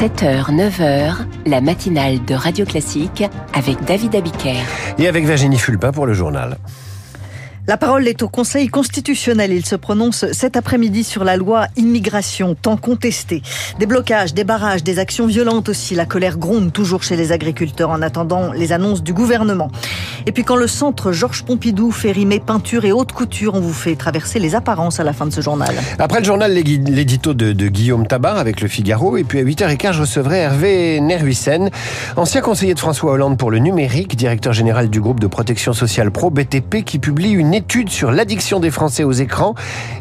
7h, 9h, la matinale de Radio Classique avec David Abiker. Et avec Virginie Fulpin pour le journal. La parole est au Conseil constitutionnel. Il se prononce cet après-midi sur la loi immigration, tant contestée. Des blocages, des barrages, des actions violentes aussi. La colère gronde toujours chez les agriculteurs en attendant les annonces du gouvernement. Et puis quand le centre Georges Pompidou fait rimer peinture et haute couture, on vous fait traverser les apparences à la fin de ce journal. Après le journal, l'édito de, Guillaume Tabar avec le Figaro. Et puis à 8h15, je recevrai Hervé Nerhuissen, ancien conseiller de François Hollande pour le numérique, directeur général du groupe de protection sociale Pro BTP, qui publie une sur l'addiction des Français aux écrans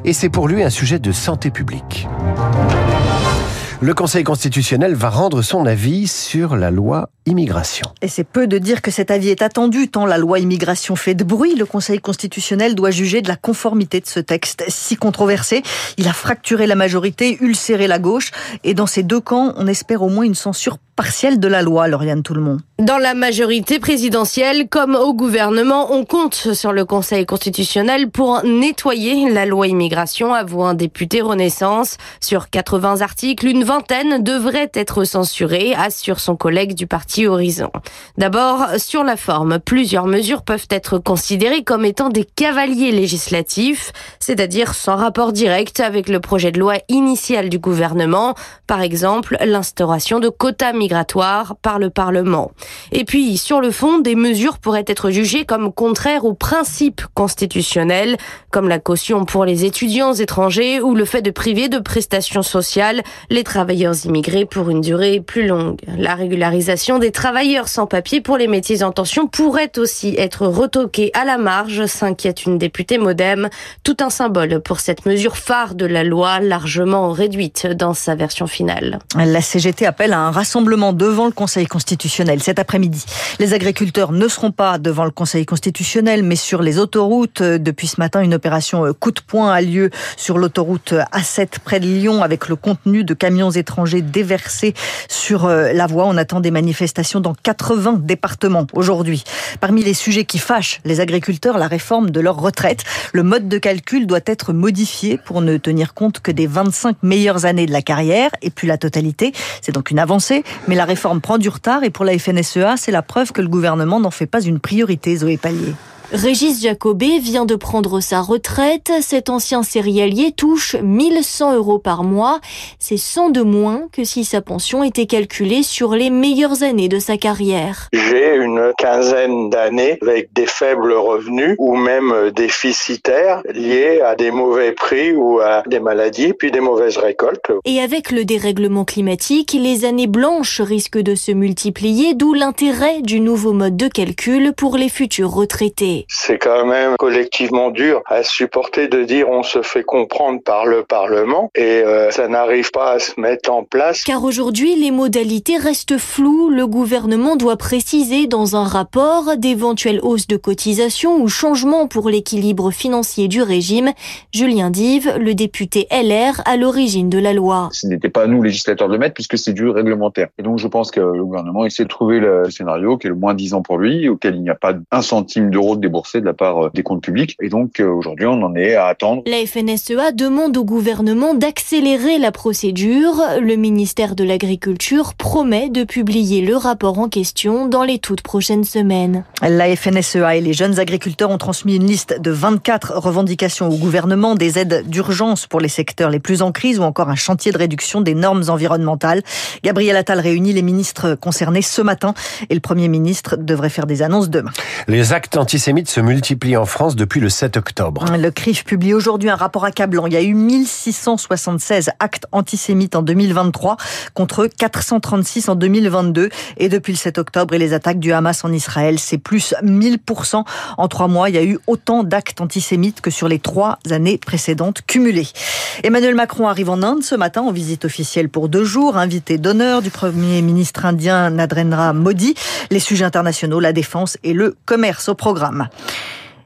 et c'est pour lui un sujet de santé publique. Le Conseil constitutionnel va rendre son avis sur la loi immigration. Et c'est peu de dire que cet avis est attendu, tant la loi immigration fait de bruit. Le Conseil constitutionnel doit juger de la conformité de ce texte si controversé. Il a fracturé la majorité, ulcéré la gauche. Et dans ces deux camps, on espère au moins une censure partielle de la loi, Lauriane Tout-le-Monde. Dans la majorité présidentielle, comme au gouvernement, on compte sur le Conseil constitutionnel pour nettoyer la loi immigration, avoue un député Renaissance. Sur 80 articles, une vingtaine devrait être censurée, assure son collègue du parti Horizon. D'abord, sur la forme, plusieurs mesures peuvent être considérées comme étant des cavaliers législatifs, c'est-à-dire sans rapport direct avec le projet de loi initial du gouvernement, par exemple l'instauration de quotas migratoires par le Parlement. Et puis, sur le fond, des mesures pourraient être jugées comme contraires aux principes constitutionnels, comme la caution pour les étudiants étrangers ou le fait de priver de prestations sociales les travailleurs immigrés pour une durée plus longue. La régularisation des travailleurs sans papier pour les métiers en tension pourrait aussi être retoquée à la marge, s'inquiète une députée modem. Tout un symbole pour cette mesure phare de la loi, largement réduite dans sa version finale. La CGT appelle à un rassemblement devant le Conseil constitutionnel cet après-midi. Les agriculteurs ne seront pas devant le Conseil constitutionnel, mais sur les autoroutes. Depuis ce matin, une opération coup de poing a lieu sur l'autoroute A7 près de Lyon avec le contenu de camions étrangers déversés sur euh, la voie. On attend des manifestations dans 80 départements aujourd'hui. Parmi les sujets qui fâchent les agriculteurs, la réforme de leur retraite. Le mode de calcul doit être modifié pour ne tenir compte que des 25 meilleures années de la carrière et puis la totalité. C'est donc une avancée, mais la réforme prend du retard et pour la FNSEA, c'est la preuve que le gouvernement n'en fait pas une priorité, Zoé Pallier. Régis Jacobé vient de prendre sa retraite. Cet ancien céréalier touche 1100 euros par mois. C'est 100 de moins que si sa pension était calculée sur les meilleures années de sa carrière. J'ai une quinzaine d'années avec des faibles revenus ou même déficitaires liés à des mauvais prix ou à des maladies puis des mauvaises récoltes. Et avec le dérèglement climatique, les années blanches risquent de se multiplier, d'où l'intérêt du nouveau mode de calcul pour les futurs retraités. C'est quand même collectivement dur à supporter de dire on se fait comprendre par le Parlement et euh, ça n'arrive pas à se mettre en place. Car aujourd'hui, les modalités restent floues. Le gouvernement doit préciser dans un rapport d'éventuelles hausses de cotisations ou changements pour l'équilibre financier du régime. Julien Dive, le député LR à l'origine de la loi. Ce n'était pas à nous, législateurs, de le mettre puisque c'est du réglementaire. Et donc je pense que le gouvernement essaie de trouver le scénario qui est le moins 10 ans pour lui, auquel il n'y a pas un centime d'euro de déboursé de la part euh, des comptes publics. Et donc euh, aujourd'hui, on en est à attendre. La FNSEA demande au gouvernement d'accélérer la procédure. Le ministère de l'Agriculture promet de publier le rapport en question dans les toutes prochaines semaines. La FNSEA et les jeunes agriculteurs ont transmis une liste de 24 revendications au gouvernement, des aides d'urgence pour les secteurs les plus en crise ou encore un chantier de réduction des normes environnementales. Gabriel Attal réunit les ministres concernés ce matin et le Premier ministre devrait faire des annonces demain. Les actes antisémites se multiplient en France depuis le 7 octobre. Le CRIF publie aujourd'hui un rapport accablant. Il y a eu 1676 actes antisémites en 2023 contre 436 en 2022. Et depuis le 7 octobre et les attaques du Hamas en Israël, c'est plus 1000%. En trois mois, il y a eu autant d'actes antisémites que sur les trois années précédentes cumulées. Emmanuel Macron arrive en Inde ce matin en visite officielle pour deux jours, invité d'honneur du Premier ministre indien Narendra Modi. Les sujets internationaux, la défense et le commerce au programme.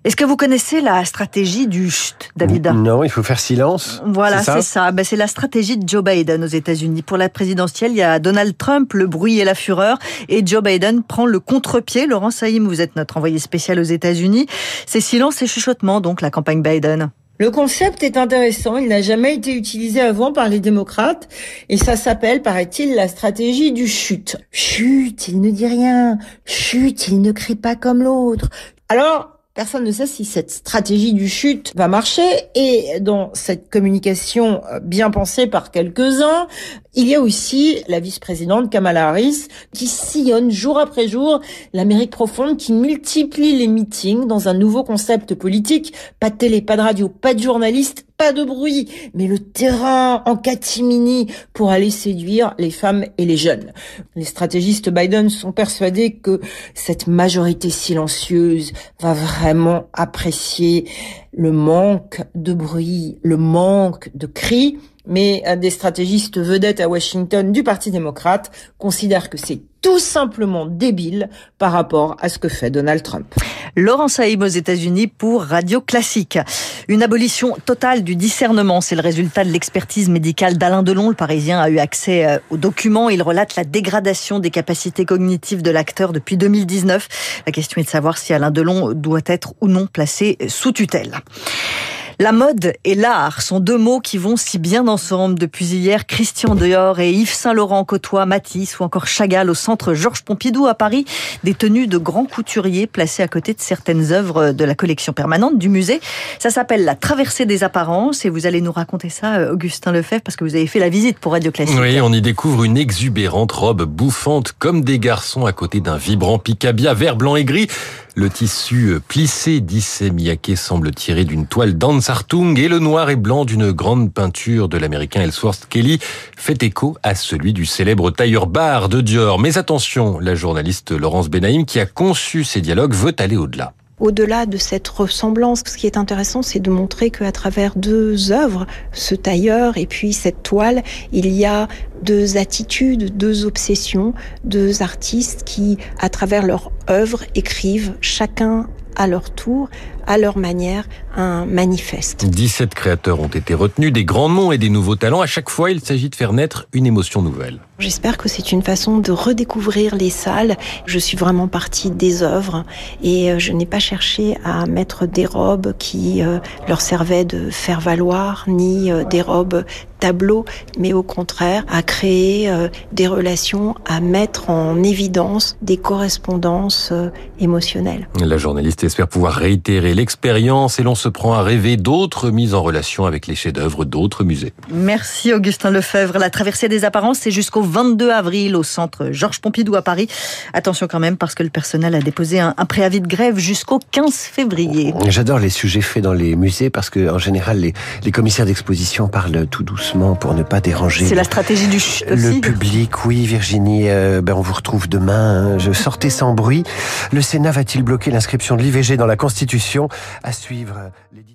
Est-ce que vous connaissez la stratégie du chut, David Non, il faut faire silence. Voilà, c'est ça? Ben, c'est la stratégie de Joe Biden aux États-Unis. Pour la présidentielle, il y a Donald Trump, le bruit et la fureur, et Joe Biden prend le contre-pied. Laurent Saïm, vous êtes notre envoyé spécial aux États-Unis. C'est silence et chuchotement, donc, la campagne Biden. Le concept est intéressant, il n'a jamais été utilisé avant par les démocrates et ça s'appelle, paraît-il, la stratégie du chute. Chute, il ne dit rien. Chute, il ne crie pas comme l'autre. Alors, Personne ne sait si cette stratégie du chute va marcher et dans cette communication euh, bien pensée par quelques-uns, il y a aussi la vice-présidente Kamala Harris qui sillonne jour après jour l'Amérique profonde, qui multiplie les meetings dans un nouveau concept politique. Pas de télé, pas de radio, pas de journalistes, pas de bruit, mais le terrain en catimini pour aller séduire les femmes et les jeunes. Les stratégistes Biden sont persuadés que cette majorité silencieuse va vraiment apprécier le manque de bruit, le manque de cris mais des stratégistes vedettes à Washington du Parti démocrate considère que c'est tout simplement débile par rapport à ce que fait Donald Trump. Laurent Saïm aux États-Unis pour Radio Classique. Une abolition totale du discernement, c'est le résultat de l'expertise médicale d'Alain Delon. Le Parisien a eu accès euh, aux documents. Il relate la dégradation des capacités cognitives de l'acteur depuis 2019. La question est de savoir si Alain Delon doit être ou non placé sous tutelle. La mode et l'art sont deux mots qui vont si bien ensemble depuis hier. Christian Dior et Yves Saint-Laurent côtoient Matisse ou encore Chagall au centre Georges Pompidou à Paris. Des tenues de grands couturiers placées à côté de certaines œuvres de la collection permanente du musée. Ça s'appelle la traversée des apparences et vous allez nous raconter ça, euh, Augustin Lefebvre, parce que vous avez fait la visite pour Radio Classique. Oui, on y découvre une exubérante robe bouffante comme des garçons à côté d'un vibrant picabia vert, blanc et gris. Le tissu euh, plissé d'Issey Miyake semble tiré d'une toile d'Ansartung et le noir et blanc d'une grande peinture de l'américain Ellsworth Kelly fait écho à celui du célèbre tailleur bar de Dior. Mais attention, la journaliste Laurence Benaïm qui a conçu ces dialogues veut aller au-delà. Au-delà de cette ressemblance, ce qui est intéressant, c'est de montrer qu'à travers deux œuvres, ce tailleur et puis cette toile, il y a deux attitudes, deux obsessions, deux artistes qui, à travers leur œuvre, écrivent chacun à leur tour, à leur manière, un manifeste. 17 créateurs ont été retenus, des grands noms et des nouveaux talents. À chaque fois, il s'agit de faire naître une émotion nouvelle. J'espère que c'est une façon de redécouvrir les salles. Je suis vraiment partie des œuvres et euh, je n'ai pas cherché à mettre des robes qui euh, leur servaient de faire valoir, ni euh, des robes tableaux, mais au contraire à créer des relations, à mettre en évidence des correspondances émotionnelles. La journaliste espère pouvoir réitérer l'expérience et l'on se prend à rêver d'autres mises en relation avec les chefs-d'œuvre d'autres musées. Merci Augustin Lefebvre. La traversée des apparences, c'est jusqu'au 22 avril au centre Georges Pompidou à Paris. Attention quand même parce que le personnel a déposé un, préavis de grève jusqu'au 15 février. J'adore les sujets faits dans les musées parce que en général les, les commissaires d'exposition parlent tout doucement pour ne pas déranger. C'est la stratégie du chut Le public, oui Virginie, euh, ben on vous retrouve demain. Hein. Je sortais sans bruit. Le Sénat va-t-il bloquer l'inscription de l'IVG dans la Constitution? À suivre l'éditeur.